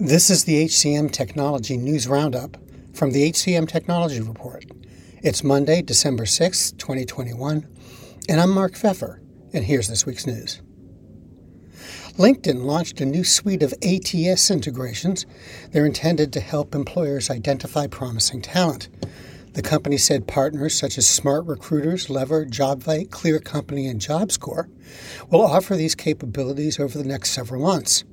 This is the HCM Technology News Roundup from the HCM Technology Report. It's Monday, December 6th, 2021, and I'm Mark Feffer, and here's this week's news. LinkedIn launched a new suite of ATS integrations. They're intended to help employers identify promising talent. The company said partners such as Smart Recruiters, Lever, JobVite, Clear Company, and JobScore will offer these capabilities over the next several months.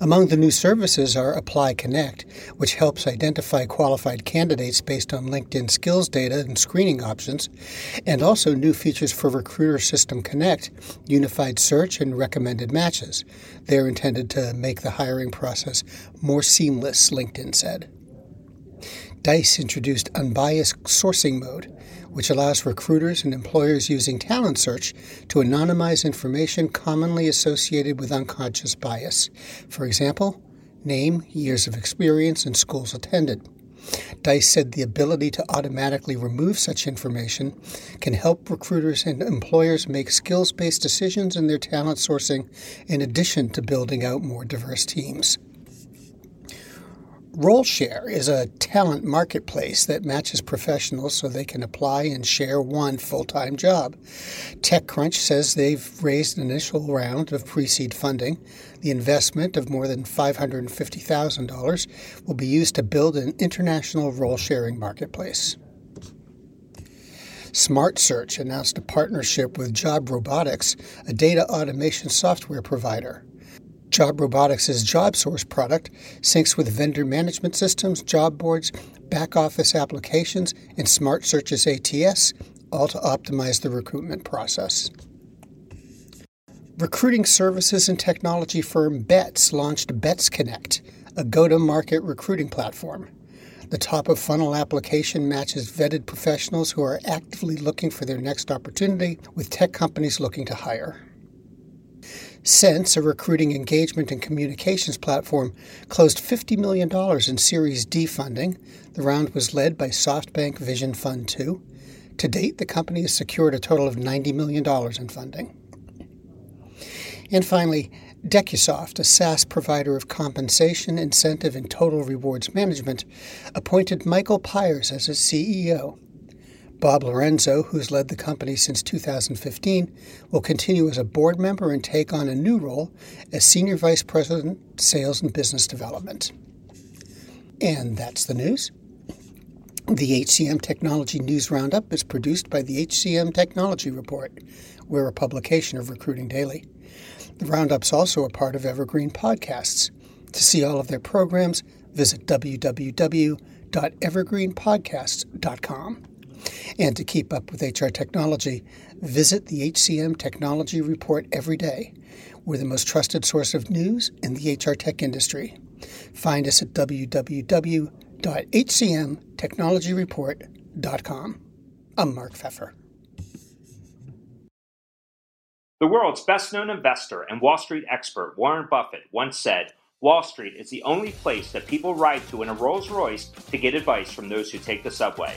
Among the new services are Apply Connect, which helps identify qualified candidates based on LinkedIn skills data and screening options, and also new features for Recruiter System Connect, unified search, and recommended matches. They're intended to make the hiring process more seamless, LinkedIn said. DICE introduced unbiased sourcing mode, which allows recruiters and employers using talent search to anonymize information commonly associated with unconscious bias. For example, name, years of experience, and schools attended. DICE said the ability to automatically remove such information can help recruiters and employers make skills based decisions in their talent sourcing in addition to building out more diverse teams. RoleShare is a talent marketplace that matches professionals so they can apply and share one full time job. TechCrunch says they've raised an initial round of pre seed funding. The investment of more than $550,000 will be used to build an international role sharing marketplace. Smart Search announced a partnership with Job Robotics, a data automation software provider. Job Robotics' Job Source product syncs with vendor management systems, job boards, back office applications, and Smart Searches ATS, all to optimize the recruitment process. Recruiting services and technology firm Betts launched Betts Connect, a go to market recruiting platform. The top of funnel application matches vetted professionals who are actively looking for their next opportunity with tech companies looking to hire. Sense, a recruiting engagement and communications platform, closed $50 million in Series D funding. The round was led by SoftBank Vision Fund 2. To date, the company has secured a total of $90 million in funding. And finally, Decusoft, a SaaS provider of compensation, incentive, and total rewards management, appointed Michael Pyers as its CEO. Bob Lorenzo, who's led the company since 2015, will continue as a board member and take on a new role as Senior Vice President, Sales and Business Development. And that's the news. The HCM Technology News Roundup is produced by the HCM Technology Report. We're a publication of Recruiting Daily. The Roundup's also a part of Evergreen Podcasts. To see all of their programs, visit www.evergreenpodcasts.com. And to keep up with HR technology, visit the HCM Technology Report every day. We're the most trusted source of news in the HR tech industry. Find us at www.hcmtechnologyreport.com. I'm Mark Feffer. The world's best known investor and Wall Street expert Warren Buffett once said, Wall Street is the only place that people ride to in a Rolls Royce to get advice from those who take the subway.